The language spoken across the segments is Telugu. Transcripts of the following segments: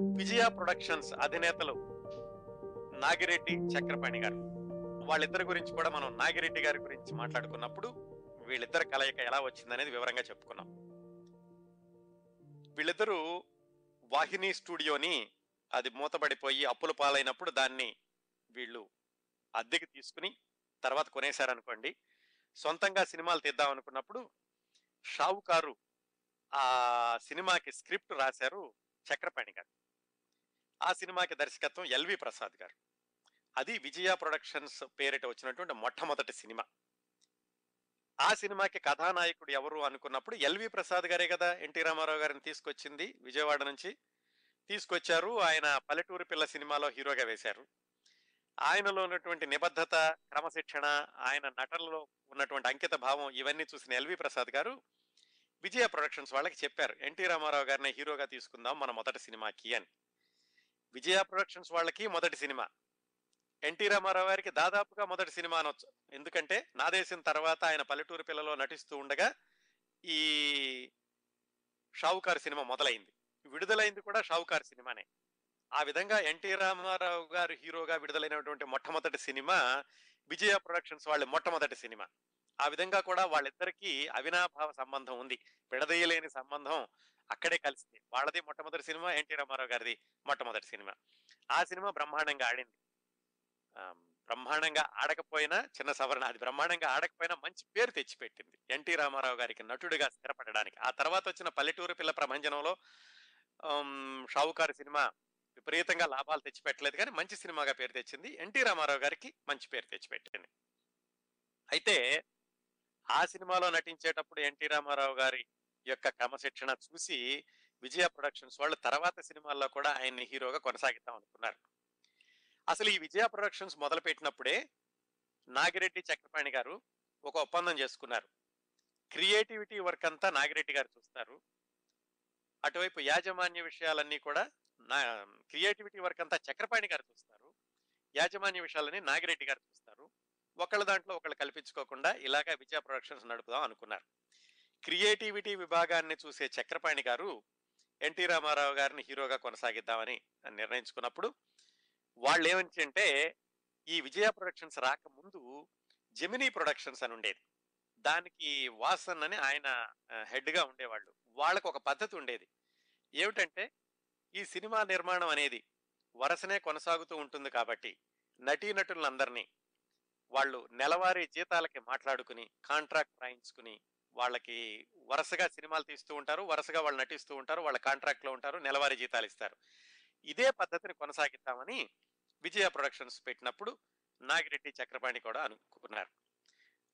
విజయ ప్రొడక్షన్స్ అధినేతలు నాగిరెడ్డి చక్రపాణి గారు. వాళ్ళిద్దరి గురించి కూడా మనం నాగిరెడ్డి గారి గురించి మాట్లాడుకున్నప్పుడు వీళ్ళిద్దరి కలయిక ఎలా వచ్చిందనేది వివరంగా చెప్పుకున్నాం. వీళ్ళిద్దరూ వాహిని స్టూడియోని అది మూతబడిపోయి అప్పుల పాలైనప్పుడు దాన్ని వీళ్ళు అద్దెకి తీసుకుని తర్వాత కొనేశారనుకోండి. సొంతంగా సినిమాలు తీద్దాం అనుకున్నప్పుడు షావుకారు ఆ సినిమాకి స్క్రిప్ట్ రాశారు చక్రపాణి గారు. ఆ సినిమాకి దర్శకత్వం ఎల్వి ప్రసాద్ గారు. అది విజయ ప్రొడక్షన్స్ పేరిట వచ్చినటువంటి మొట్టమొదటి సినిమా. ఆ సినిమాకి కథానాయకుడు ఎవరు అనుకున్నప్పుడు ఎల్వి ప్రసాద్ గారే కదా ఎన్టీ రామారావు గారిని తీసుకొచ్చింది విజయవాడ నుంచి. తీసుకొచ్చారు ఆయన పల్లెటూరు పిల్ల సినిమాలో హీరోగా వేశారు. ఆయనలో ఉన్నటువంటి నిబద్ధత క్రమశిక్షణ ఆయన నటనలో ఉన్నటువంటి అంకిత భావం ఇవన్నీ చూసిన ఎల్వి ప్రసాద్ గారు విజయ ప్రొడక్షన్స్ వాళ్ళకి చెప్పారు ఎన్టీ రామారావు గారిని హీరోగా తీసుకుందాం మన మొదటి సినిమాకి అని. విజయ ప్రొడక్షన్స్ వాళ్ళకి మొదటి సినిమా. ఎన్టీ రామారావు గారికి దాదాపుగా మొదటి సినిమా అనొచ్చు. ఎందుకంటే నా దేశం తర్వాత ఆయన పల్లెటూరు పిల్లలో నటిస్తూ ఉండగా ఈ షావుకారు సినిమా మొదలైంది. విడుదలైంది కూడా షావుకారు సినిమానే. ఆ విధంగా ఎన్టీ రామారావు గారు హీరోగా విడుదలైనటువంటి మొట్టమొదటి సినిమా విజయ ప్రొడక్షన్స్ వాళ్ళ మొట్టమొదటి సినిమా. ఆ విధంగా కూడా వాళ్ళిద్దరికీ అవినాభావ సంబంధం ఉంది. విడదీయలేని సంబంధం అక్కడే కలిసింది. వాళ్ళది మొట్టమొదటి సినిమా ఎన్టీ రామారావు గారిది మొట్టమొదటి సినిమా. ఆ సినిమా బ్రహ్మాండంగా ఆడింది. బ్రహ్మాండంగా ఆడకపోయినా చిన్న సవరణ అది బ్రహ్మాండంగా ఆడకపోయినా మంచి పేరు తెచ్చిపెట్టింది ఎన్టీ రామారావు గారికి నటుడిగా స్థిరపడడానికి. ఆ తర్వాత వచ్చిన పల్లెటూరు పిల్ల ప్రభంజనంలో షావుకారు సినిమా విపరీతంగా లాభాలు తెచ్చిపెట్టలేదు కానీ మంచి సినిమాగా పేరు తెచ్చింది. ఎన్టీ రామారావు గారికి మంచి పేరు తెచ్చిపెట్టింది. అయితే ఆ సినిమాలో నటించేటప్పుడు ఎన్టీ రామారావు గారి యొక్క క్రమశిక్షణ చూసి విజయ ప్రొడక్షన్స్ వాళ్ళు తర్వాత సినిమాల్లో కూడా ఆయన్ని హీరోగా కొనసాగిద్దాం అనుకున్నారు. అసలు ఈ విజయ ప్రొడక్షన్స్ మొదలుపెట్టినప్పుడే నాగిరెడ్డి చక్రపాణి గారు ఒక ఒప్పందం చేసుకున్నారు. క్రియేటివిటీ వర్క్ అంతా నాగిరెడ్డి గారు చూస్తారు. అటువైపు యాజమాన్య విషయాలన్నీ కూడా నా క్రియేటివిటీ వర్క్ అంతా చక్రపాణి గారు చూస్తారు. యాజమాన్య విషయాలని నాగిరెడ్డి గారు చూస్తారు. ఒకళ్ళ దాంట్లో ఒకళ్ళు కల్పించుకోకుండా ఇలాగా విజయ ప్రొడక్షన్స్ నడుపుదాం అనుకున్నారు. క్రియేటివిటీ విభాగాన్ని చూసే చక్రపాణి గారు ఎన్టీ రామారావు గారిని హీరోగా కొనసాగిద్దామని నిర్ణయించుకున్నప్పుడు వాళ్ళు ఏమంటే అంటే ఈ విజయ ప్రొడక్షన్స్ రాకముందు జెమినీ ప్రొడక్షన్స్ అని ఉండేది. దానికి వాసన్ అని ఆయన హెడ్గా ఉండేవాళ్ళు. వాళ్ళకు ఒక పద్ధతి ఉండేది. ఏమిటంటే ఈ సినిమా నిర్మాణం అనేది వరుసనే కొనసాగుతూ ఉంటుంది కాబట్టి నటీనటులందరినీ వాళ్ళు నెలవారీ జీతాలకి మాట్లాడుకుని కాంట్రాక్ట్ రాయించుకుని వాళ్ళకి వరుసగా సినిమాలు తీస్తూ ఉంటారు వరుసగా వాళ్ళు నటిస్తూ ఉంటారు వాళ్ళ కాంట్రాక్ట్లో ఉంటారు నెలవారీ జీతాలు ఇస్తారు. ఇదే పద్ధతిని కొనసాగిద్దామని విజయ ప్రొడక్షన్స్ పెట్టినప్పుడు నాగిరెడ్డి చక్రపాణి కూడా అనుకున్నారు.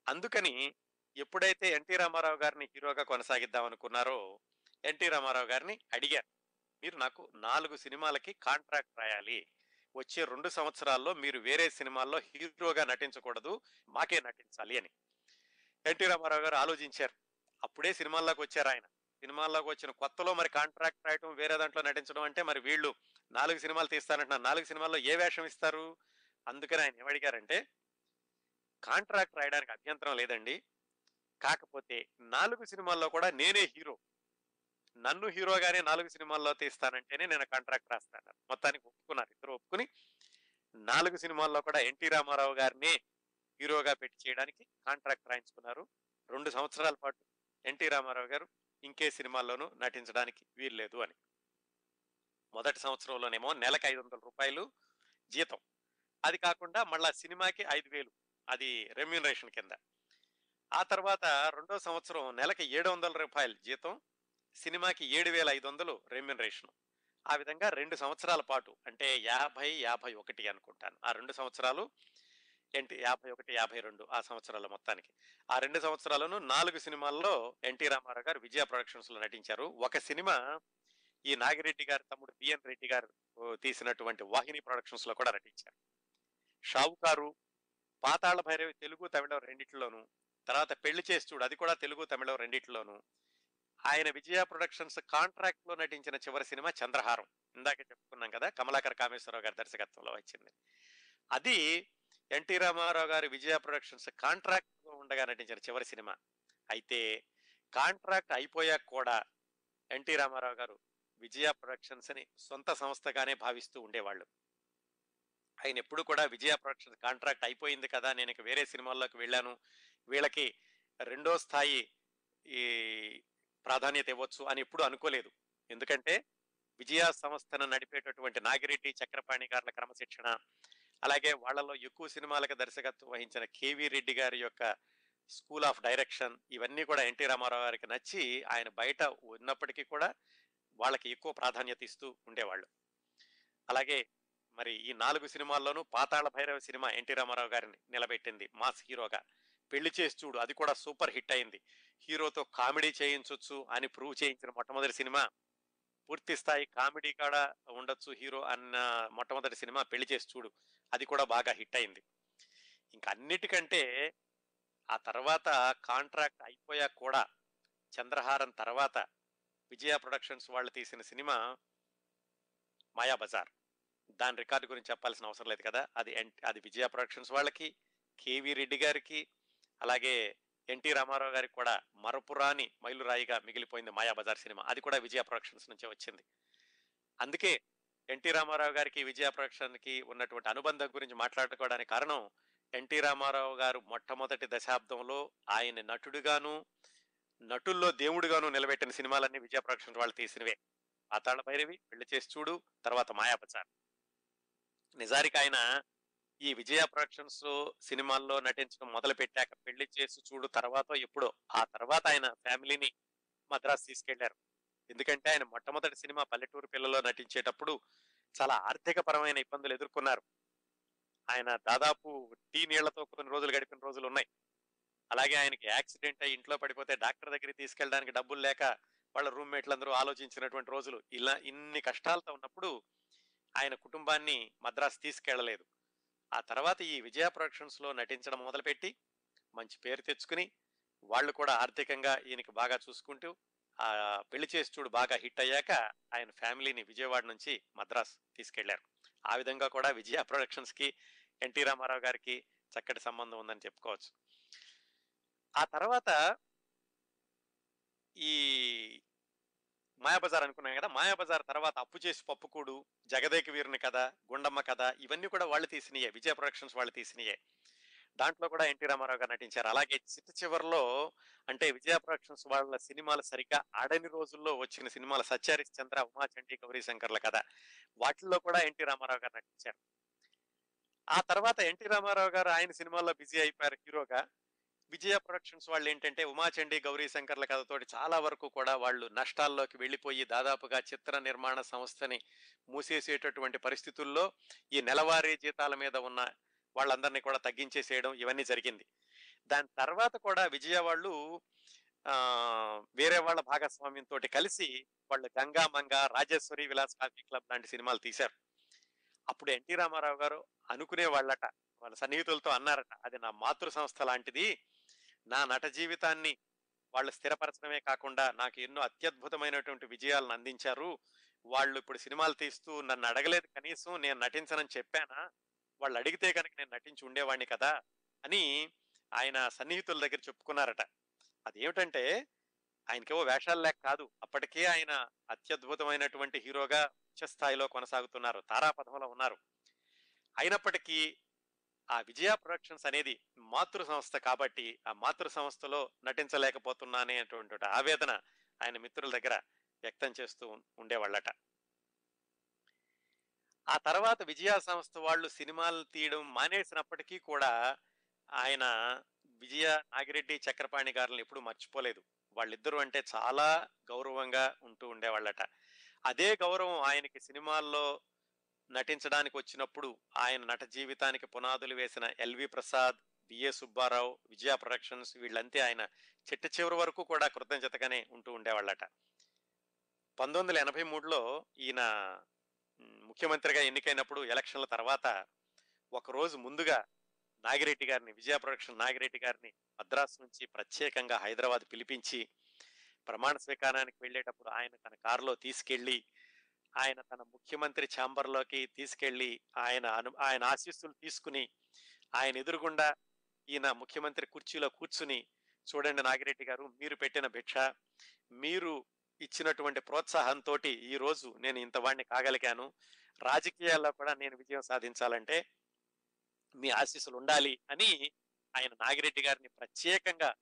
అందుకని ఎప్పుడైతే ఎన్టీ రామారావు గారిని హీరోగా కొనసాగిద్దాం అనుకున్నారో ఎన్టీ రామారావు గారిని అడిగారు మీరు నాకు నాలుగు సినిమాలకి కాంట్రాక్ట్ రాయాలి. వచ్చే రెండు సంవత్సరాల్లో మీరు వేరే సినిమాల్లో హీరోగా నటించకూడదు మాకే నటించాలి అని. ఎన్టీ రామారావు గారు ఆలోచించారు. అప్పుడే సినిమాల్లోకి వచ్చారు ఆయన. సినిమాల్లోకి వచ్చిన కొత్తలో మరి కాంట్రాక్ట్ రాయటం వేరే దాంట్లో నటించడం అంటే మరి వీళ్ళు నాలుగు సినిమాలు తీస్తానంటున్నారు నాలుగు సినిమాల్లో ఏ వేషం ఇస్తారు? అందుకని ఆయన ఏమడిగారంటే కాంట్రాక్ట్ రాయడానికి అభ్యంతరం లేదండి. కాకపోతే నాలుగు సినిమాల్లో కూడా నేనే హీరో. నన్ను హీరోగానే నాలుగు సినిమాల్లో తీస్తానంటేనే నేను కాంట్రాక్ట్ రాస్తాను మొత్తానికి ఒప్పుకున్నారు. ఇద్దరు ఒప్పుకుని నాలుగు సినిమాల్లో కూడా ఎన్టీ రామారావు గారిని హీరోగా పెట్టి చేయడానికి కాంట్రాక్ట్ రాయించుకున్నారు. రెండు సంవత్సరాల పాటు ఎన్టీ రామారావు గారు ఇంకే సినిమాల్లోనూ నటించడానికి వీల్లేదు అని. మొదటి సంవత్సరంలోనేమో నెలకు ఐదు వందల రూపాయలు జీతం. అది కాకుండా మళ్ళా సినిమాకి ఐదు వేలు అది రెమ్యూనరేషన్ కింద. ఆ తర్వాత రెండో సంవత్సరం నెలకి ఏడు వందల రూపాయలు జీతం సినిమాకి ఏడు వేల ఐదు వందలు రెమ్యూనరేషన్. ఆ విధంగా రెండు సంవత్సరాల పాటు అంటే యాభై యాభై ఒకటి అనుకుంటాను. ఆ రెండు సంవత్సరాలు ఎన్టీ యాభై ఒకటి యాభై రెండు ఆ సంవత్సరాల మొత్తానికి. ఆ రెండు సంవత్సరాలను నాలుగు సినిమాల్లో ఎన్టీ రామారావు గారు విజయ ప్రొడక్షన్స్లో నటించారు. ఒక సినిమా ఈ నాగిరెడ్డి గారి తమ్ముడు బిఎన్ రెడ్డి గారు తీసినటువంటి వాహిని ప్రొడక్షన్స్లో కూడా నటించారు. షావుకారు పాతాళ భైరవి తెలుగు తమిళం రెండిట్లోను తర్వాత పెళ్ళి చేసి చూడు అది కూడా తెలుగు తమిళం రెండిట్లోను ఆయన విజయ ప్రొడక్షన్స్ కాంట్రాక్ట్లో నటించిన చివరి సినిమా చంద్రహారం. ఇందాక చెప్పుకున్నాం కదా కమలాకర్ కామేశ్వరరావు గారి దర్శకత్వంలో వచ్చింది. అది ఎన్టీ రామారావు గారి విజయ ప్రొడక్షన్స్ కాంట్రాక్ట్ ఉండగా నటించిన చివరి సినిమా. అయితే కాంట్రాక్ట్ అయిపోయాక కూడా ఎన్టీ రామారావు గారు విజయ ప్రొడక్షన్స్ని సొంత సంస్థగానే భావిస్తూ ఉండేవాళ్ళు. ఆయన ఎప్పుడు కూడా విజయ ప్రొడక్షన్స్ కాంట్రాక్ట్ అయిపోయింది కదా నేను ఇక వేరే సినిమాల్లోకి వెళ్ళాను. వీళ్ళకి రెండో స్థాయి ఈ ప్రాధాన్యత ఇవ్వచ్చు అని ఎప్పుడు అనుకోలేదు. ఎందుకంటే విజయ సంస్థను నడిపేటటువంటి నాగిరెడ్డి చక్రపాణి గారుల క్రమశిక్షణ అలాగే వాళ్ళలో ఎక్కువ సినిమాలకు దర్శకత్వం వహించిన కేవీ రెడ్డి గారి యొక్క స్కూల్ ఆఫ్ డైరెక్షన్ ఇవన్నీ కూడా ఎన్టీ రామారావు గారికి నచ్చి ఆయన బయట ఉన్నప్పటికీ కూడా వాళ్ళకి ఎక్కువ ప్రాధాన్యత ఇస్తూ ఉండేవాళ్ళు. అలాగే మరి ఈ నాలుగు సినిమాల్లోనూ పాతాళ భైరవ సినిమా ఎన్టీ రామారావు గారిని నిలబెట్టింది మాస్ హీరోగా. పెళ్ళి చేసి చూడు అది కూడా సూపర్ హిట్ అయింది. హీరోతో కామెడీ చేయించవచ్చు అని ప్రూవ్ చేయించిన మొట్టమొదటి సినిమా పూర్తి స్థాయి కామెడీ కాడ ఉండొచ్చు హీరో అన్న మొట్టమొదటి సినిమా పెళ్ళి చేసి చూడు. అది కూడా బాగా హిట్ అయింది. ఇంకా అన్నిటికంటే ఆ తర్వాత కాంట్రాక్ట్ అయిపోయాక కూడా చంద్రహారం తర్వాత విజయ ప్రొడక్షన్స్ వాళ్ళు తీసిన సినిమా మాయాబజార్ దాని రికార్డు గురించి చెప్పాల్సిన అవసరం లేదు కదా. అది ఎన్- అది విజయ ప్రొడక్షన్స్ వాళ్ళకి కేవి రెడ్డి గారికి అలాగే ఎన్టీ రామారావు గారికి కూడా మరపురాని మైలురాయిగా మిగిలిపోయింది మాయాబజార్ సినిమా. అది కూడా విజయ ప్రొడక్షన్స్ నుంచే వచ్చింది. అందుకే ఎన్టీ రామారావు గారికి విజయ ప్రొడక్షన్కి ఉన్నటువంటి అనుబంధం గురించి మాట్లాడుకోవడానికి కారణం ఎన్టీ రామారావు గారు మొట్టమొదటి దశాబ్దంలో ఆయన నటుడుగాను నటుల్లో దేవుడుగాను నిలబెట్టిన సినిమాలన్నీ విజయ ప్రొడక్షన్ వాళ్ళు తీసినవే. పాతాళ భైరవి పెళ్ళి చేసి చూడు తర్వాత మాయాపచార్ నిజానికి ఆయన ఈ విజయ ప్రొడక్షన్స్ సినిమాల్లో నటించడం మొదలు పెట్టాక పెళ్ళి చేసి చూడు తర్వాత ఎప్పుడో ఆ తర్వాత ఆయన ఫ్యామిలీని మద్రాసు తీసుకెళ్ళారు. ఎందుకంటే ఆయన మొట్టమొదటి సినిమా పల్లెటూరు పిల్లలో నటించేటప్పుడు చాలా ఆర్థిక పరమైన ఇబ్బందులు ఎదుర్కొన్నారు. ఆయన దాదాపు టీ నీళ్ళతో కొన్ని రోజులు గడిపిన రోజులు ఉన్నాయి. అలాగే ఆయనకి యాక్సిడెంట్ అయ్యి ఇంట్లో పడిపోతే డాక్టర్ దగ్గరికి తీసుకెళ్ళడానికి డబ్బులు లేక వాళ్ళ రూమ్మేట్లందరూ ఆలోచించినటువంటి రోజులు. ఇలా ఇన్ని కష్టాలతో ఉన్నప్పుడు ఆయన కుటుంబాన్ని మద్రాసు తీసుకెళ్ళలేదు. ఆ తర్వాత ఈ విజయ ప్రొడక్షన్స్లో నటించడం మొదలుపెట్టి మంచి పేరు తెచ్చుకుని వాళ్ళు కూడా ఆర్థికంగా ఈయనకి బాగా చూసుకుంటూ ఆ పెళ్ళి చేసి చూడు బాగా హిట్ అయ్యాక ఆయన ఫ్యామిలీని విజయవాడ నుంచి మద్రాస్ తీసుకెళ్ళారు. ఆ విధంగా కూడా విజయ ప్రొడక్షన్స్కి ఎన్టీ రామారావు గారికి చక్కటి సంబంధం ఉందని చెప్పుకోవచ్చు. ఆ తర్వాత ఈ మాయాబజార్ అనుకున్నాం కదా మాయాబజార్ తర్వాత అప్పు చేసి పప్పుకూడు జగదేక వీరుని కథ గుండమ్మ కథ ఇవన్నీ కూడా వాళ్ళు తీసినయే విజయ ప్రొడక్షన్స్ వాళ్ళు తీసినయే. దాంట్లో కూడా ఎన్టీ రామారావు గారు నటించారు. అలాగే చిట్ట చివరిలో అంటే విజయ ప్రొడక్షన్స్ వాళ్ళ సినిమాలు సరిగ్గా ఆడని రోజుల్లో వచ్చిన సినిమాలు సత్యారిస్ చంద్ర ఉమాచండి గౌరీ శంకర్ల కథ వాటిల్లో కూడా ఎన్టీ రామారావు గారు నటించారు. ఆ తర్వాత ఎన్టీ రామారావు గారు ఆయన సినిమాల్లో బిజీ అయిపోయారు హీరోగా. విజయ ప్రొడక్షన్స్ వాళ్ళు ఏంటంటే ఉమాచండి గౌరీ శంకర్ల కథతోటి చాలా వరకు కూడా వాళ్ళు నష్టాల్లోకి వెళ్ళిపోయి దాదాపుగా చిత్ర నిర్మాణ సంస్థని మూసేసేటటువంటి పరిస్థితుల్లో ఈ నెలవారీ జీతాల మీద ఉన్న వాళ్ళందరినీ కూడా తగ్గించేసేయడం ఇవన్నీ జరిగింది. దాని తర్వాత కూడా విజయ వాళ్ళు వేరే వాళ్ళ భాగస్వామ్యంతో కలిసి వాళ్ళు గంగా మంగ రాజేశ్వరి విలాస్ కాఫీ క్లబ్ లాంటి సినిమాలు తీశారు. అప్పుడు ఎన్టీ రామారావు గారు అనుకునే వాళ్ళట వాళ్ళ సన్నిహితులతో అన్నారట అది నా మాతృ సంస్థ లాంటిది. నా నట జీవితాన్ని వాళ్ళు స్థిరపరచడమే కాకుండా నాకు ఎన్నో అత్యద్భుతమైనటువంటి విజయాలను అందించారు. వాళ్ళు ఇప్పుడు సినిమాలు తీస్తూ నన్ను అడగలేదు కనీసం నేను నటించనని చెప్పానా? వాళ్ళు అడిగితే కనుక నేను నటించి ఉండేవాడిని కదా అని ఆయన సన్నిహితుల దగ్గర చెప్పుకున్నారట. అదేమిటంటే ఆయనకేవో వేషాలు లేక కాదు అప్పటికే ఆయన అత్యద్భుతమైనటువంటి హీరోగా ఉచ్చ స్థాయిలో కొనసాగుతున్నారు తారాపథంలో ఉన్నారు. అయినప్పటికీ ఆ విజయ ప్రొడక్షన్స్ అనేది మాతృ సంస్థ కాబట్టి ఆ మాతృ సంస్థలో నటించలేకపోతున్నానే అటువంటి ఆవేదన ఆయన మిత్రుల దగ్గర వ్యక్తం చేస్తూ ఉండేవాళ్ళట. ఆ తర్వాత విజయ సంస్థ వాళ్ళు సినిమాలు తీయడం మానేసినప్పటికీ కూడా ఆయన విజయ నాగిరెడ్డి చక్రపాణి గారిని ఎప్పుడూ మర్చిపోలేదు. వాళ్ళిద్దరూ అంటే చాలా గౌరవంగా ఉంటూ ఉండేవాళ్ళట. అదే గౌరవం ఆయనకి సినిమాల్లో నటించడానికి వచ్చినప్పుడు ఆయన నట జీవితానికి పునాదులు వేసిన LV Prasad BA Subba Rao Vijaya productions వీళ్ళంతే ఆయన చిట్ట చివరి వరకు కూడా కృతజ్ఞతగానే ఉంటూ ఉండేవాళ్ళట. పంతొమ్మిది వందల ఎనభై మూడులో ఈయన ముఖ్యమంత్రిగా ఎన్నికైనప్పుడు ఎలక్షన్ల తర్వాత ఒకరోజు ముందుగా నాగిరెడ్డి గారిని విజయ ప్రొడక్షన్ నాగిరెడ్డి గారిని మద్రాసు నుంచి ప్రత్యేకంగా హైదరాబాద్ పిలిపించి ప్రమాణ స్వీకారానికి వెళ్ళేటప్పుడు ఆయన తన కారులో తీసుకెళ్ళి ఆయన తన ముఖ్యమంత్రి ఛాంబర్లోకి తీసుకెళ్ళి ఆయన అను ఆయన ఆశీస్సులు తీసుకుని ఆయన ఎదురుగుండా ఈయన ముఖ్యమంత్రి కుర్చీలో కూర్చుని చూడండి నాగిరెడ్డి గారు మీరు పెట్టిన భిక్ష మీరు ఇచ్చినటువంటి ప్రోత్సాహంతో ఈ రోజు నేను ఇంత వాడిని కాగలిగాను రాజకీయాల్లో కూడా నేను విజయం సాధించాలంటే మీ ఆశీస్సులు ఉండాలి అని ఆయన నాగిరెడ్డి గారిని ప్రత్యేకంగా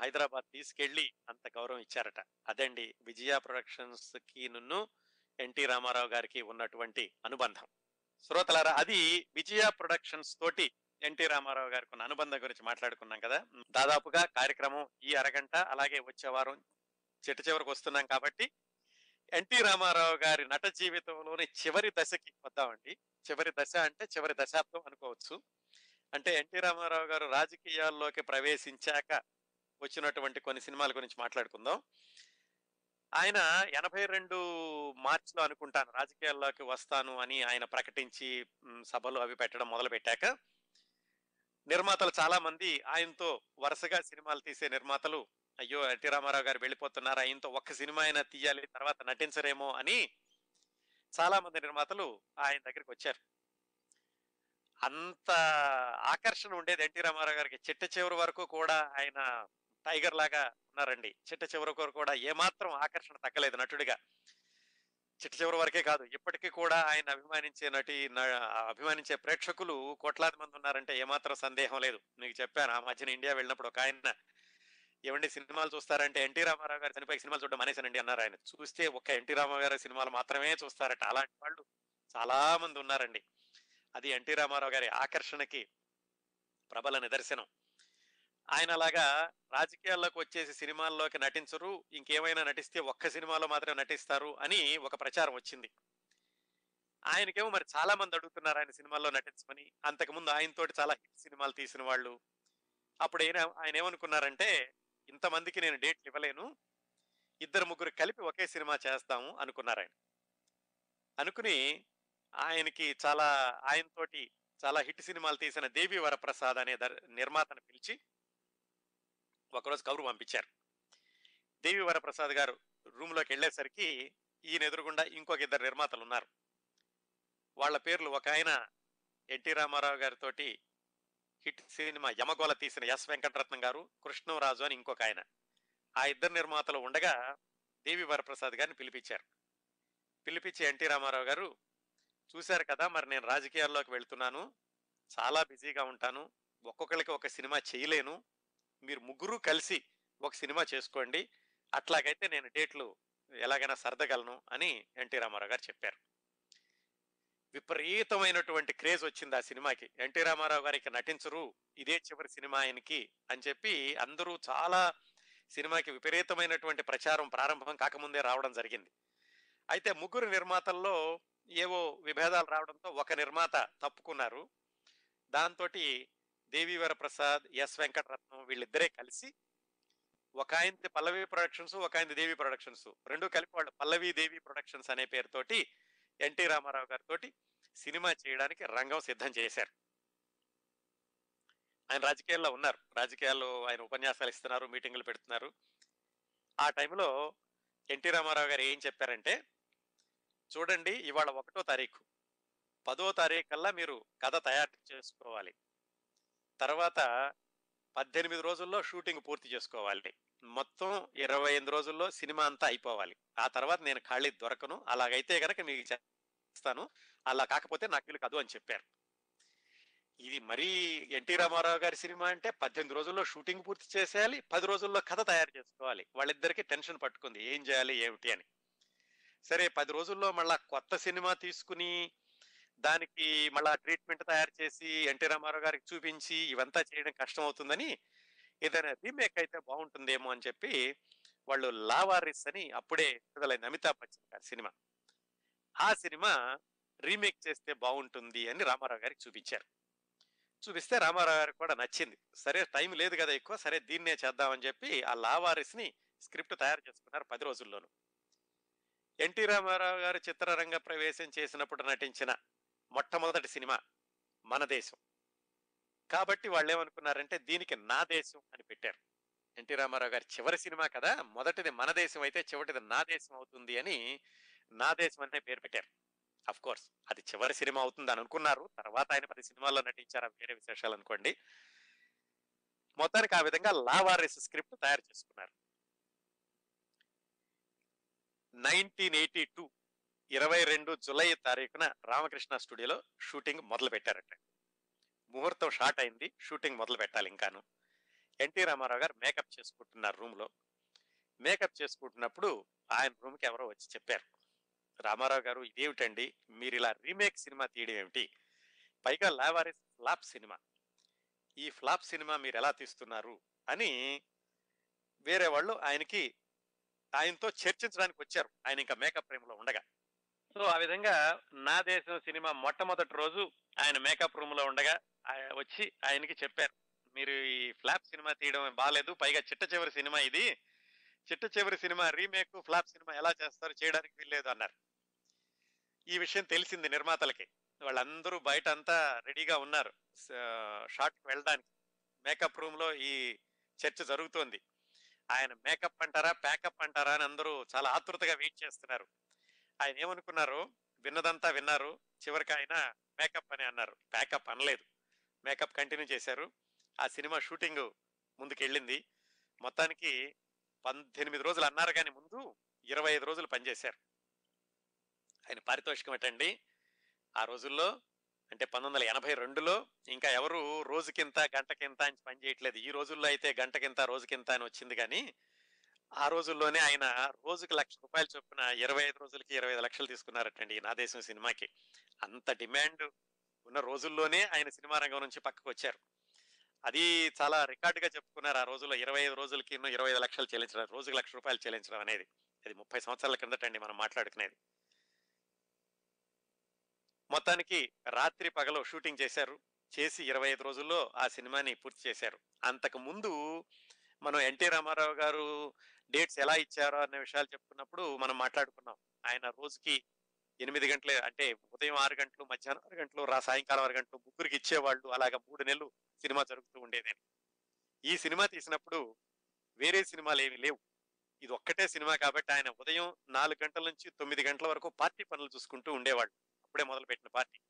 హైదరాబాద్ తీసుకెళ్ళి అంత గౌరవం ఇచ్చారట. అదండి విజయ ప్రొడక్షన్స్కి నున్ను ఎన్టీ రామారావు గారికి ఉన్నటువంటి అనుబంధం. శ్రోతలారా అది విజయ ప్రొడక్షన్స్ తోటి ఎన్టీ రామారావు గారికి ఉన్న అనుబంధం గురించి మాట్లాడుకున్నాం కదా. దాదాపుగా కార్యక్రమం ఈ అరగంట అలాగే వచ్చే వారం చిట్ట చివరికి వస్తున్నాం కాబట్టి ఎన్టీ రామారావు గారి నట జీవితంలోని చివరి దశకి వద్దామండి. చివరి దశ అంటే చివరి దశాబ్దం అనుకోవచ్చు. అంటే ఎన్టీ రామారావు గారు రాజకీయాల్లోకి ప్రవేశించాక వచ్చినటువంటి కొన్ని సినిమాల గురించి మాట్లాడుకుందాం. ఆయన ఎనభై రెండు మార్చిలో అనుకుంటాను రాజకీయాల్లోకి వస్తాను అని ఆయన ప్రకటించి సభలు అవి పెట్టడం మొదలు పెట్టాక నిర్మాతలు చాలా మంది ఆయనతో వరుసగా సినిమాలు తీసే నిర్మాతలు అయ్యో ఎన్టీ రామారావు గారు వెళ్ళిపోతున్నారు? ఆయనతో ఒక్క సినిమా అయినా తీయాలి తర్వాత నటించరేమో అని చాలా మంది నిర్మాతలు ఆయన దగ్గరికి వచ్చారు. అంత ఆకర్షణ ఉండేది ఎన్టీ రామారావు గారికి. చిట్ట చివరి వరకు కూడా ఆయన టైగర్ లాగా ఉన్నారండి. చిట్ట చివరి వరకు కూడా ఏమాత్రం ఆకర్షణ తగ్గలేదు నటుడిగా. చిట్ట చివరి వరకే కాదు ఇప్పటికీ కూడా ఆయన అభిమానించే నటి అభిమానించే ప్రేక్షకులు కోట్లాది మంది ఉన్నారంటే ఏమాత్రం సందేహం లేదు. మీకు చెప్పాను ఆ మధ్యన ఇండియా వెళ్ళినప్పుడు ఒక ఆయన ఏమండి సినిమాలు చూస్తారంటే ఎన్టీ రామారావు గారి చనిపోయి సినిమాలు చూడడం మానేశానండి అన్నారు ఆయన. చూస్తే ఒక్క ఎన్టీ రామారావు గారి సినిమాలు మాత్రమే చూస్తారట. అలాంటి వాళ్ళు చాలా మంది ఉన్నారండి. అది ఎన్టీ రామారావు గారి ఆకర్షణకి ప్రబల నిదర్శనం. ఆయన అలాగా రాజకీయాల్లోకి వచ్చేసి సినిమాల్లోకి నటించరు ఇంకేమైనా నటిస్తే ఒక్క సినిమాలో మాత్రమే నటిస్తారు అని ఒక ప్రచారం వచ్చింది. ఆయనకేమో మరి చాలా మంది అడుగుతున్నారు ఆయన సినిమాల్లో నటించమని. అంతకుముందు ఆయనతోటి చాలా హిట్ సినిమాలు తీసిన వాళ్ళు. అప్పుడు ఆయన ఆయన ఏమనుకున్నారంటే ఇంతమందికి నేను డేట్లు ఇవ్వలేను. ఇద్దరు ముగ్గురు కలిపి ఒకే సినిమా చేస్తాము అనుకున్నారు ఆయన. అనుకుని ఆయనకి చాలా ఆయనతోటి చాలా హిట్ సినిమాలు తీసిన దేవి వరప్రసాద్ అనే దర్- నిర్మాతను పిలిచి ఒకరోజు కబురు పంపించారు. దేవి వరప్రసాద్ గారు రూమ్లోకి వెళ్ళేసరికి ఈయన ఎదురుగుండా ఇంకొక ఇద్దరు నిర్మాతలు ఉన్నారు. వాళ్ళ పేర్లు ఒక ఆయన ఎన్టీ రామారావు గారితోటి హిట్ సినిమా యమగోళ తీసిన ఎస్ వెంకటరత్నం గారు కృష్ణరాజు అని ఇంకొక ఆయన. ఆ ఇద్దరు నిర్మాతలు ఉండగా దేవి వరప్రసాద్ గారిని పిలిపించారు. పిలిపించి ఎన్టీ రామారావు గారు చూశారు కదా మరి నేను రాజకీయాల్లోకి వెళ్తున్నాను. చాలా బిజీగా ఉంటాను. ఒక్కొక్కరికి ఒక సినిమా చేయలేను. మీరు ముగ్గురు కలిసి ఒక సినిమా చేసుకోండి. అట్లాగైతే నేను డేట్లు ఎలాగైనా సర్దగలను అని ఎన్టీ రామారావు గారు చెప్పారు. విపరీతమైనటువంటి క్రేజ్ వచ్చింది ఆ సినిమాకి. ఎన్టీ రామారావు గారికి నటించరు. ఇదే చివరి సినిమా ఆయనకి అని చెప్పి అందరూ చాలా సినిమాకి విపరీతమైనటువంటి ప్రచారం ప్రారంభం కాకముందే రావడం జరిగింది. అయితే ముగ్గురు నిర్మాతల్లో ఏవో విభేదాలు రావడంతో ఒక నిర్మాత తప్పుకున్నారు. దాంతో దేవీవర ప్రసాద్ ఎస్ వెంకటరత్నం వీళ్ళిద్దరే కలిసి ఒక ఆయనది పల్లవి ప్రొడక్షన్స్ ఒక ఆయనది దేవి ప్రొడక్షన్స్. రెండు కలిపి వాళ్ళు పల్లవి దేవి ప్రొడక్షన్స్ అనే పేరుతోటి ఎన్టీ రామారావు గారితో సినిమా చేయడానికి రంగం సిద్ధం చేశారు. ఆయన రాజకీయాల్లో ఉన్నారు. రాజకీయాల్లో ఆయన ఉపన్యాసాలు ఇస్తున్నారు మీటింగులు పెడుతున్నారు. ఆ టైంలో ఎన్టీ రామారావు గారు ఏం చెప్పారంటే చూడండి ఇవాళ ఒకటో తారీఖు. పదో తారీఖు కల్లా మీరు కథ తయారు చేసుకోవాలి. తర్వాత పద్దెనిమిది రోజుల్లో షూటింగ్ పూర్తి చేసుకోవాలి. మొత్తం ఇరవై ఎనిమిది రోజుల్లో సినిమా అంతా అయిపోవాలి. ఆ తర్వాత నేను ఖాళీ దొరకను. అలాగైతే గనక మీకు చేస్తాను. అలా కాకపోతే నాకు వీలు కాదు అని చెప్పారు. ఇది మరీ ఎన్టీ రామారావు గారి సినిమా అంటే పద్దెనిమిది రోజుల్లో షూటింగ్ పూర్తి చేసేయాలి పది రోజుల్లో కథ తయారు చేసుకోవాలి. వాళ్ళిద్దరికి టెన్షన్ పట్టుకుంది. ఏం చేయాలి ఏమిటి అని. సరే పది రోజుల్లో మళ్ళా కొత్త సినిమా తీసుకుని దానికి మళ్ళా ట్రీట్మెంట్ తయారు చేసి ఎన్టీ రామారావు గారికి చూపించి ఇవంతా చేయడం కష్టం అవుతుందని ఏదైనా రీమేక్ అయితే బాగుంటుందేమో అని చెప్పి వాళ్ళు లావారిస్ అని అప్పుడే విడుదలైన అమితాబ్ బచ్చన్ గారి సినిమా. ఆ సినిమా రీమేక్ చేస్తే బాగుంటుంది అని రామారావు గారికి చూపించారు. చూపిస్తే రామారావు గారికి కూడా నచ్చింది. సరే టైం లేదు కదా ఎక్కువ సరే దీన్నే చేద్దామని చెప్పి ఆ లావారిస్ని స్క్రిప్ట్ తయారు చేసుకున్నారు పది రోజుల్లోనూ. ఎన్టీ రామారావు గారు చిత్రరంగ ప్రవేశం చేసినప్పుడు నటించిన మొట్టమొదటి సినిమా మన దేశం. కాబట్టి వాళ్ళు ఏమనుకున్నారంటే దీనికి నా దేశం అని పెట్టారు. ఎన్టీ రామారావు గారి చివరి సినిమా కదా మొదటిది మన దేశం అయితే చివరిది నా దేశం అవుతుంది అని నా దేశం అనే పేరు పెట్టారు. అఫ్ కోర్స్ అది చివరి సినిమా అవుతుంది అని అనుకున్నారు. తర్వాత ఆయన పది సినిమాల్లో నటించారు వేరే విశేషాలు అనుకోండి. మొత్తానికి ఆ విధంగా లావారిస్ స్క్రిప్ట్ తయారు చేసుకున్నారు. నైన్టీన్ ఎయిటీ టూ ఇరవై రెండు జులై తారీఖున రామకృష్ణ స్టూడియోలో షూటింగ్ మొదలు పెట్టారట ముహూర్తం షార్ట్ అయింది. షూటింగ్ మొదలు పెట్టాలి ఇంకాను. ఎన్టీ రామారావు గారు మేకప్ చేసుకుంటున్నారు రూమ్లో. మేకప్ చేసుకుంటున్నప్పుడు ఆయన రూమ్కి ఎవరో వచ్చి చెప్పారు. రామారావు గారు ఇదేమిటండి? మీరు ఇలా రీమేక్ సినిమా తీయడం ఏమిటి? పైగా లావారిస్ ఫ్లాప్ సినిమా. ఈ ఫ్లాప్ సినిమా మీరు ఎలా తీస్తున్నారు? అని వేరే వాళ్ళు ఆయనకి ఆయనతో చర్చించడానికి వచ్చారు. ఆయన ఇంకా మేకప్ ప్రేమలో ఉండగా. సో ఆ విధంగా నా దేశం సినిమా మొట్టమొదటి రోజు ఆయన మేకప్ రూమ్లో ఉండగా వచ్చి ఆయనకి చెప్పారు. మీరు ఈ ఫ్లాప్ సినిమా తీయడం బాగాలేదు పైగా చిట్ట చివరి సినిమా ఇది. చిట్ట చివరి సినిమా రీమేక్ ఫ్లాప్ సినిమా ఎలా చేస్తారు చేయడానికి వీల్లేదు అన్నారు. ఈ విషయం తెలిసింది నిర్మాతలకి. వాళ్ళందరూ బయట అంతా రెడీగా ఉన్నారు షార్ట్కి వెళ్ళడానికి. మేకప్ రూమ్లో ఈ చర్చ జరుగుతోంది. ఆయన మేకప్ అంటారా ప్యాకప్ అంటారా అని అందరూ చాలా ఆతృతగా వెయిట్ చేస్తున్నారు. ఆయన ఏమనుకున్నారు విన్నదంతా విన్నారు చివరికి ఆయన మేకప్ అని అన్నారు. ప్యాకప్ అనలేదు. మేకప్ కంటిన్యూ చేశారు. ఆ సినిమా షూటింగ్ ముందుకెళ్ళింది. మొత్తానికి పద్దెనిమిది రోజులు అన్నారు కానీ ముందు ఇరవై ఐదు రోజులు పనిచేశారు. ఆయన పారితోషికం ఏంటండి? ఆ రోజుల్లో అంటే పంతొమ్మిది వందల ఎనభై రెండులో ఇంకా ఎవరు రోజుకింత గంటకింత అని పని చేయట్లేదు. ఈ రోజుల్లో అయితే గంటకింత రోజుకింత అని వచ్చింది కానీ ఆ రోజుల్లోనే ఆయన రోజుకి లక్ష రూపాయలు చొప్పున ఇరవై ఐదు రోజులకి ఇరవై ఐదు లక్షలు తీసుకున్నారటండి నా దేశం సినిమాకి. అంత డిమాండ్ ఉన్న రోజుల్లోనే ఆయన సినిమా రంగం నుంచి పక్కకు వచ్చారు అది చాలా రికార్డుగా చెప్పుకున్నారు ఆ రోజుల్లో ఇరవై ఐదు రోజులకి ఇరవై ఐదు లక్షలు చెల్లించడం రోజుకి లక్ష రూపాయలు చెల్లించడం అనేది. అది ముప్పై సంవత్సరాల కిందటండి మనం మాట్లాడుకునేది. మొత్తానికి రాత్రి పగలు షూటింగ్ చేశారు. చేసి ఇరవై ఐదు రోజుల్లో ఆ సినిమాని పూర్తి చేశారు. అంతకు ముందు మనం ఎన్టీ రామారావు గారు డేట్స్ ఎలా ఇచ్చారో అనే విషయాలు చెప్పుకున్నప్పుడు మనం మాట్లాడుకున్నాం. ఆయన రోజుకి ఎనిమిది గంటలే అంటే ఉదయం ఆరు గంటలు మధ్యాహ్నం ఆరు గంటలు రా సాయంకాలం ఆరు గంటలు ముగ్గురికి ఇచ్చేవాళ్ళు అలాగా మూడు నెలలు సినిమా జరుగుతూ ఉండేదని. ఈ సినిమా తీసినప్పుడు వేరే సినిమాలు ఏమి లేవు. ఇది ఒక్కటే సినిమా కాబట్టి ఆయన ఉదయం నాలుగు గంటల నుంచి తొమ్మిది గంటల వరకు పార్టీ పనులు చూసుకుంటూ ఉండేవాళ్ళు. అప్పుడే మొదలుపెట్టిన పార్టీ.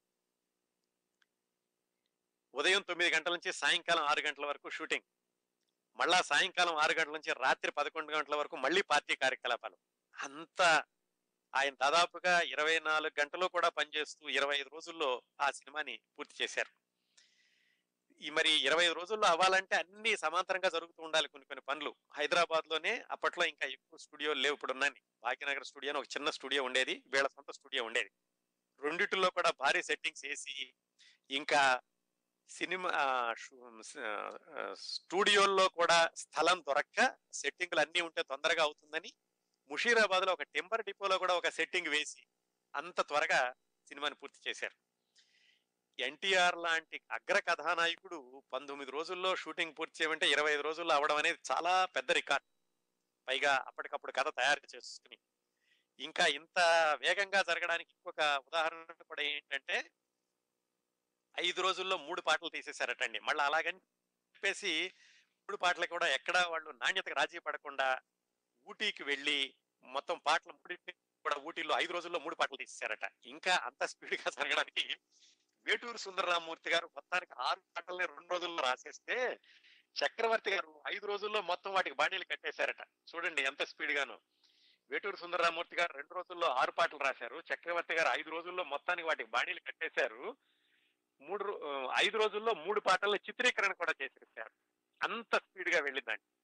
ఉదయం తొమ్మిది గంటల నుంచి సాయంకాలం ఆరు గంటల వరకు షూటింగ్. మళ్ళా సాయంకాలం ఆరు గంటల నుంచి రాత్రి పదకొండు గంటల వరకు మళ్ళీ పార్టీ కార్యకలాపాలు. అంత ఆయన దాదాపుగా ఇరవై నాలుగు గంటలు కూడా పనిచేస్తూ ఇరవై ఐదు రోజుల్లో ఆ సినిమాని పూర్తి చేశారు. ఈ మరి ఇరవై ఐదు రోజుల్లో అవ్వాలంటే అన్ని సమాంతరంగా జరుగుతూ ఉండాలి కొన్ని కొన్ని పనులు. హైదరాబాద్లోనే అప్పట్లో ఇంకా ఎక్కువ స్టూడియోలు లేవు ఇప్పుడు ఉన్నాయి భాగ్యనగర్ స్టూడియో అని ఒక చిన్న స్టూడియో ఉండేది వీళ్ళ సొంత స్టూడియో ఉండేది. రెండిటిలో కూడా భారీ సెట్టింగ్స్ వేసి ఇంకా సినిమా స్టూడియోల్లో కూడా స్థలం దొరక్క సెట్టింగ్లు అన్నీ ఉంటే తొందరగా అవుతుందని ముషీరాబాద్లో ఒక టెంపర్ డిపోలో కూడా ఒక సెట్టింగ్ వేసి అంత త్వరగా సినిమాని పూర్తి చేశారు. ఎన్టీఆర్ లాంటి అగ్ర కథానాయకుడు పంతొమ్మిది రోజుల్లో షూటింగ్ పూర్తి చేయమంటే ఇరవై ఐదు రోజుల్లో అవడం అనేది చాలా పెద్ద రికార్డ్. పైగా అప్పటికప్పుడు కథ తయారు చేసుకుని ఇంకా ఇంత వేగంగా జరగడానికి ఇంకొక ఉదాహరణ కూడా ఏంటంటే ఐదు రోజుల్లో మూడు పాటలు తీసేశారటండి. మళ్ళీ అలాగని చెప్పేసి మూడు పాటలు కూడా ఎక్కడా వాళ్ళు నాణ్యతకు రాజీ పడకుండా ఊటీకి వెళ్ళి మొత్తం పాటలు కూడా ఊటీలో ఐదు రోజుల్లో మూడు పాటలు తీసేశారట. ఇంకా అంత స్పీడ్గా జరగడానికి వేటూరు సుందరరామూర్తి గారు మొత్తానికి ఆరు పాటల్ని రెండు రోజుల్లో రాసేస్తే చక్రవర్తి గారు ఐదు రోజుల్లో మొత్తం వాటికి బాణీలు కట్టేశారట. చూడండి ఎంత స్పీడ్ గాను వేటూరు సుందరరామూర్తి గారు రెండు రోజుల్లో ఆరు పాటలు రాశారు. చక్రవర్తి గారు ఐదు రోజుల్లో మొత్తానికి వాటికి బాణీలు కట్టేశారు. మూడు ఐదు రోజుల్లో మూడు పాటల చిత్రీకరణ కూడా చేసేసారు. అంత స్పీడ్గా వెళ్ళిందండి.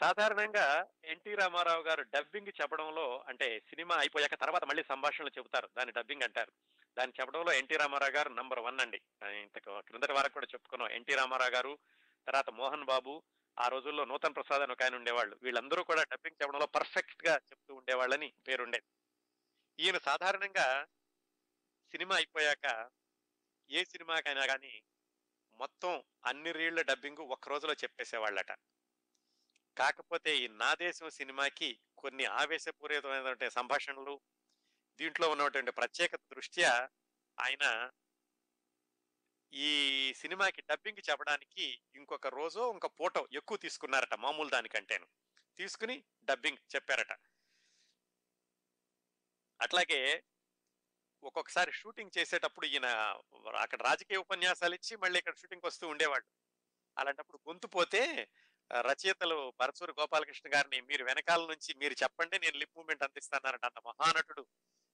సాధారణంగా ఎన్టీ రామారావు గారు డబ్బింగ్ చెప్పడంలో అంటే సినిమా అయిపోయాక తర్వాత మళ్ళీ సంభాషణలు చెబుతారు. దాన్ని డబ్బింగ్ అంటారు. దాన్ని చెప్పడంలో ఎన్టీ రామారావు గారు నంబర్ వన్ అండి. ఇంతకు క్రిందటి వారకు కూడా చెప్పుకున్నాం. ఎన్టీ రామారావు గారు తర్వాత మోహన్ బాబు ఆ రోజుల్లో నూతన్ ప్రసాద్ అని ఒక ఆయన ఉండేవాళ్ళు. వీళ్ళందరూ కూడా డబ్బింగ్ చెప్పడంలో పర్ఫెక్ట్గా చెప్తూ ఉండేవాళ్ళని పేరుండేది. ఈయన సాధారణంగా సినిమా అయిపోయాక ఏ సినిమాకైనా కానీ మొత్తం అన్ని రీళ్ళ డబ్బింగ్ ఒక్క రోజులో చెప్పేసేవాళ్ళట. కాకపోతే ఈ నా దేశం సినిమాకి కొన్ని ఆవేశపూరితమైనటువంటి సంభాషణలు దీంట్లో ఉన్నటువంటి ప్రత్యేక దృష్ట్యా ఆయన ఈ సినిమాకి డబ్బింగ్ చెప్పడానికి ఇంకొక రోజు ఇంకొక పూట ఎక్కువ తీసుకున్నారట మామూలు దానికంటేను. తీసుకుని డబ్బింగ్ చెప్పారట. అట్లాగే ఒక్కొక్కసారి షూటింగ్ చేసేటప్పుడు ఈయన అక్కడ రాజకీయ ఉపన్యాసాలు ఇచ్చి మళ్ళీ ఇక్కడ షూటింగ్ వస్తూ ఉండేవాళ్ళు. అలాంటప్పుడు గొంతు పోతే రచయితలు పరచూరు గోపాలకృష్ణ గారిని మీరు వెనకాల నుంచి మీరు చెప్పండి నేను లిప్ మూమెంట్ అందిస్తానంట అన్న మహానటుడు.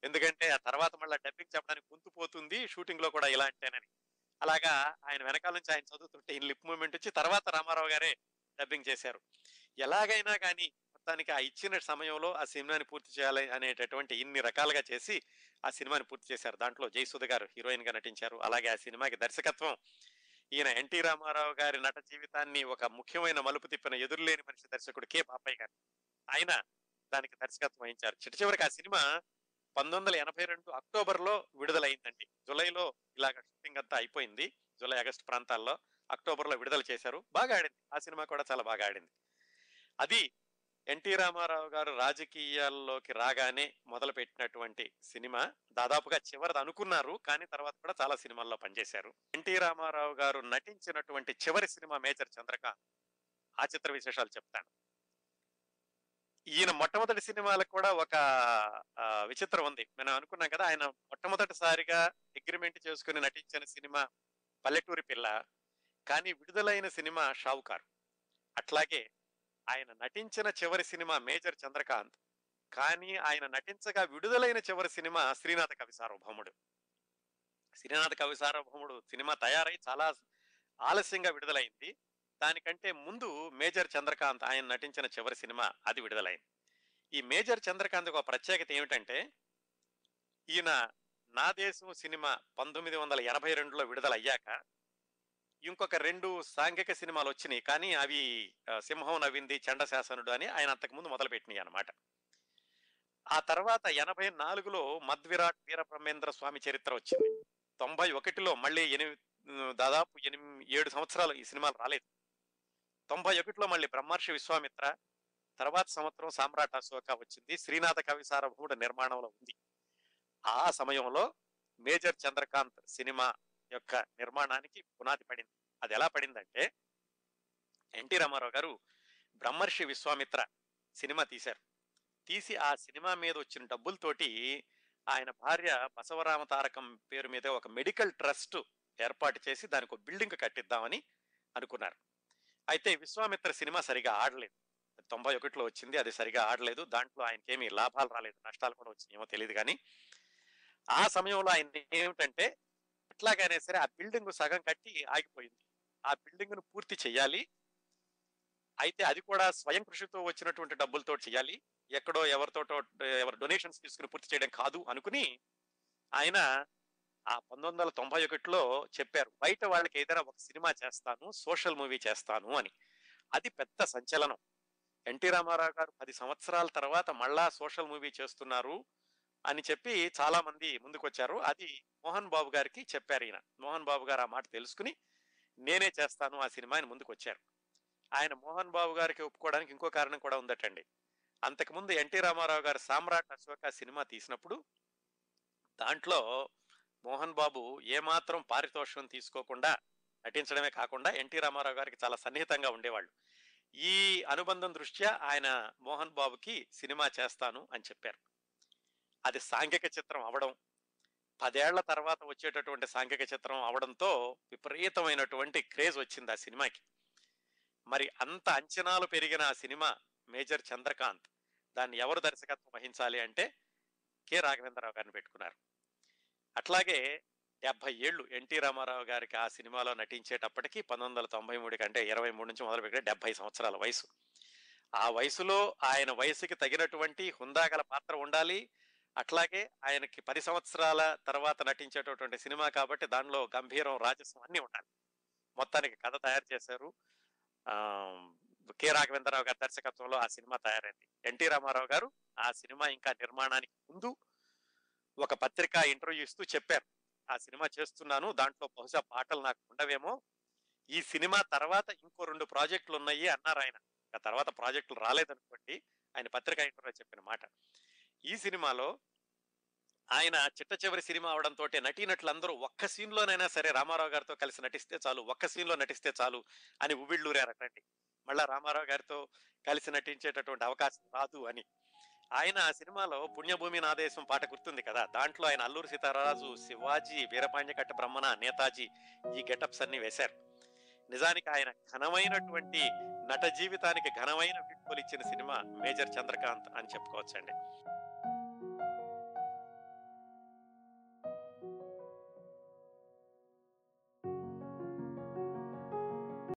ఎందుకంటే ఆ తర్వాత మళ్ళీ డబ్బింగ్ చెప్పడానికి కుంతుపోతుంది షూటింగ్లో కూడా ఇలా అంటేనని అలాగా ఆయన వెనకాల నుంచి ఆయన చదువుతుంటే ఈయన లిప్ మూమెంట్ వచ్చి తర్వాత రామారావు గారే డబ్బింగ్ చేశారు. ఎలాగైనా కానీ మొత్తానికి ఆ ఇచ్చిన సమయంలో ఆ సినిమాని పూర్తి చేయాలి అనేటటువంటి ఇన్ని రకాలుగా చేసి ఆ సినిమాని పూర్తి చేశారు. దాంట్లో జయసుధ గారు హీరోయిన్గా నటించారు. అలాగే ఆ సినిమాకి దర్శకత్వం ఈయన ఎన్టీ రామారావు గారి నట జీవితాన్ని ఒక ముఖ్యమైన మలుపు తిప్పిన ఎదురులేని మనిషి దర్శకుడు కె బాపయ్య గారు. ఆయన దానికి దర్శకత్వం వహించారు. చిట్ట చివరికి ఆ సినిమా పంతొమ్మిది వందల ఎనభై రెండు అక్టోబర్లో విడుదలైందండి. జూలైలో ఇలాగ షూటింగ్ అంతా అయిపోయింది. జూలై ఆగస్టు ప్రాంతాల్లో అక్టోబర్లో విడుదల చేశారు. బాగా ఆడింది. ఆ సినిమా కూడా చాలా బాగా ఆడింది. అది ఎన్టీ రామారావు గారు రాజకీయాల్లోకి రాగానే మొదలుపెట్టినటువంటి సినిమా దాదాపుగా చివరిది అనుకున్నారు కానీ తర్వాత కూడా చాలా సినిమాల్లో పనిచేశారు. ఎన్టీ రామారావు గారు నటించినటువంటి చివరి సినిమా మేజర్ చంద్రకాంత్ ఆ చిత్ర విశేషాలు చెప్తాను. ఈయన మొట్టమొదటి సినిమాలకు కూడా ఒక విచిత్రం ఉంది. మనం అనుకున్నాం కదా ఆయన మొట్టమొదటిసారిగా అగ్రిమెంట్ చేసుకుని నటించిన సినిమా పల్లెటూరి పిల్ల కానీ విడుదలైన సినిమా షావుకారు. అట్లాగే ఆయన నటించిన చివరి సినిమా మేజర్ చంద్రకాంత్. కానీ ఆయన నటించగా విడుదలైన చివరి సినిమా శ్రీనాథ కవి సార్వభౌముడు శ్రీనాథ కవి సార్వభౌముడు సినిమా తయారై చాలా ఆలస్యంగా విడుదలైంది. దానికంటే ముందు మేజర్ చంద్రకాంత్ ఆయన నటించిన చివరి సినిమా అది విడుదలైంది. ఈ మేజర్ చంద్రకాంత్ ఒక ప్రత్యేకత ఏమిటంటే ఈయన నా దేశం సినిమా పంతొమ్మిది వందల ఎనభై రెండులో విడుదలయ్యాక ఇంకొక రెండు సాంఘిక సినిమాలు వచ్చినాయి కానీ అవి సింహం నవ్వింది చండశాసనుడు అని ఆయన అంతకుముందు మొదలుపెట్టినాయి అన్నమాట. ఆ తర్వాత ఎనభై నాలుగులో మద్విరాట్ వీరబ్రహ్మేంద్ర స్వామి చరిత్ర వచ్చింది. తొంభై ఒకటిలో మళ్ళీ ఎనిమిది దాదాపు ఎనిమిది ఏడు సంవత్సరాలు ఈ సినిమాలు రాలేదు. తొంభై ఒకటిలో మళ్ళీ బ్రహ్మర్షి విశ్వామిత్ర తర్వాత సంవత్సరం సామ్రాట్ అశోక వచ్చింది శ్రీనాథ కవి నిర్మాణంలో ఉంది. ఆ సమయంలో మేజర్ చంద్రకాంత్ సినిమా యొక్క నిర్మాణానికి పునాది పడింది. అది ఎలా పడిందంటే ఎన్టీ రామారావు గారు బ్రహ్మర్షి విశ్వామిత్ర సినిమా తీశారు. తీసి ఆ సినిమా మీద వచ్చిన డబ్బులతోటి ఆయన భార్య బసవరామ తారకం పేరు మీద ఒక మెడికల్ ట్రస్ట్ ఏర్పాటు చేసి దానికి ఒక బిల్డింగ్ కట్టిద్దామని అనుకున్నారు. అయితే విశ్వామిత్ర సినిమా సరిగా ఆడలేదు. తొంభై ఒకటిలో వచ్చింది అది సరిగా ఆడలేదు. దాంట్లో ఆయనకేమీ లాభాలు రాలేదు. నష్టాలు కూడా వచ్చినాయేమో తెలియదు కానీ ఆ సమయంలో ఆయన ఏమిటంటే ఎట్లాగైనా సరే ఆ బిల్డింగ్ సగం కట్టి ఆగిపోయింది. ఆ బిల్డింగ్ను పూర్తి చేయాలి అయితే అది కూడా స్వయం కృషితో వచ్చినటువంటి డబ్బులతో చేయాలి ఎక్కడో ఎవరితోటో ఎవరు డొనేషన్స్ తీసుకుని పూర్తి చేయడం కాదు అనుకుని ఆయన ఆ పంతొమ్మిది వందల తొంభై ఒకటిలో చెప్పారు బయట వాళ్ళకి ఏదైనా ఒక సినిమా చేస్తాను సోషల్ మూవీ చేస్తాను అని. అది పెద్ద సంచలనం. ఎన్టీ రామారావు గారు పది సంవత్సరాల తర్వాత మళ్ళా సోషల్ మూవీ చేస్తున్నారు. అని చెప్పి చాలా మంది ముందుకొచ్చారు. అది మోహన్ బాబు గారికి చెప్పారు ఈయన. మోహన్ బాబు గారు ఆ మాట తెలుసుకుని నేనే చేస్తాను ఆ సినిమా ముందుకు వచ్చారు ఆయన మోహన్ బాబు గారికి ఒప్పుకోవడానికి ఇంకో కారణం కూడా ఉందటండి. అంతకుముందు ఎన్టీ రామారావు గారు సామ్రాట్ అశోక సినిమా తీసినప్పుడు దాంట్లో మోహన్ బాబు ఏమాత్రం పారితోషికం తీసుకోకుండా నటించడమే కాకుండా ఎన్టీ రామారావు గారికి చాలా సన్నిహితంగా ఉండేవాళ్ళు. ఈ అనుబంధం దృష్ట్యా ఆయన మోహన్ బాబుకి సినిమా చేస్తాను అని చెప్పారు. అది సాంఘిక చిత్రం అవడం. పదేళ్ళ తర్వాత వచ్చేటటువంటి సాంఘిక చిత్రం అవడంతో విపరీతమైనటువంటి క్రేజ్ వచ్చింది ఆ సినిమాకి. మరి అంత అంచనాలు పెరిగిన ఆ సినిమా మేజర్ చంద్రకాంత్. దాన్ని ఎవరు దర్శకత్వం వహించాలి అంటే కె. రాఘవేంద్రరావు గారిని పెట్టుకున్నారు. అట్లాగే డెబ్బై ఏళ్ళు ఎన్టీ రామారావు గారికి ఆ సినిమాలో నటించేటప్పటికి పంతొమ్మిది వందల తొంభై మూడు కంటే ఇరవై మూడు నుంచి మొదలు పెడితే డెబ్బై సంవత్సరాల వయసు. ఆ వయసులో ఆయన వయసుకి తగినటువంటి హుందాగల పాత్ర ఉండాలి. అట్లాగే ఆయనకి పది సంవత్సరాల తర్వాత నటించేటటువంటి సినిమా కాబట్టి దానిలో గంభీరం రాజస్వం అన్ని ఉండాలి. మొత్తానికి కథ తయారు చేశారు. కె. రాఘవేంద్రరావు గారి దర్శకత్వంలో ఆ సినిమా తయారైంది. ఎన్టీ రామారావు గారు ఆ సినిమా ఇంకా నిర్మాణానికి ముందు ఒక పత్రిక ఇంటర్వ్యూ ఇస్తూ చెప్పారు. ఆ సినిమా చేస్తున్నాను దాంట్లో బహుశా పాటలు నాకు ఉండవేమో. ఈ సినిమా తర్వాత ఇంకో రెండు ప్రాజెక్టులు ఉన్నాయి అన్నారు ఆయన. ఆ తర్వాత ప్రాజెక్టులు రాలేదనుకోండి ఆయన పత్రికా ఇంటర్వ్యూ చెప్పిన మాట. ఈ సినిమాలో ఆయన చిట్ట చివరి సినిమా అవడంతో నటీనటులందరూ ఒక్క సీన్లోనైనా సరే రామారావు గారితో కలిసి నటిస్తే చాలు ఒక్క సీన్లో నటిస్తే చాలు అని ఉవిళ్ళూరారటండి మళ్ళా రామారావు గారితో కలిసి నటించేటటువంటి అవకాశం రాదు అని. ఆయన ఆ సినిమాలో పుణ్యభూమి నాదేశం పాట గుర్తుంది కదా? దాంట్లో ఆయన అల్లూరు సీతారాజు శివాజీ వీరపాండ్యకట్ట బ్రహ్మణ నేతాజీ ఈ గెటప్స్ అన్ని వేశారు. నిజానికి ఆయన ఘనమైనటువంటి నట జీవితానికి ఘనమైన విడుదల ఇచ్చిన సినిమా మేజర్ చంద్రకాంత్ అని చెప్పుకోవచ్చండి.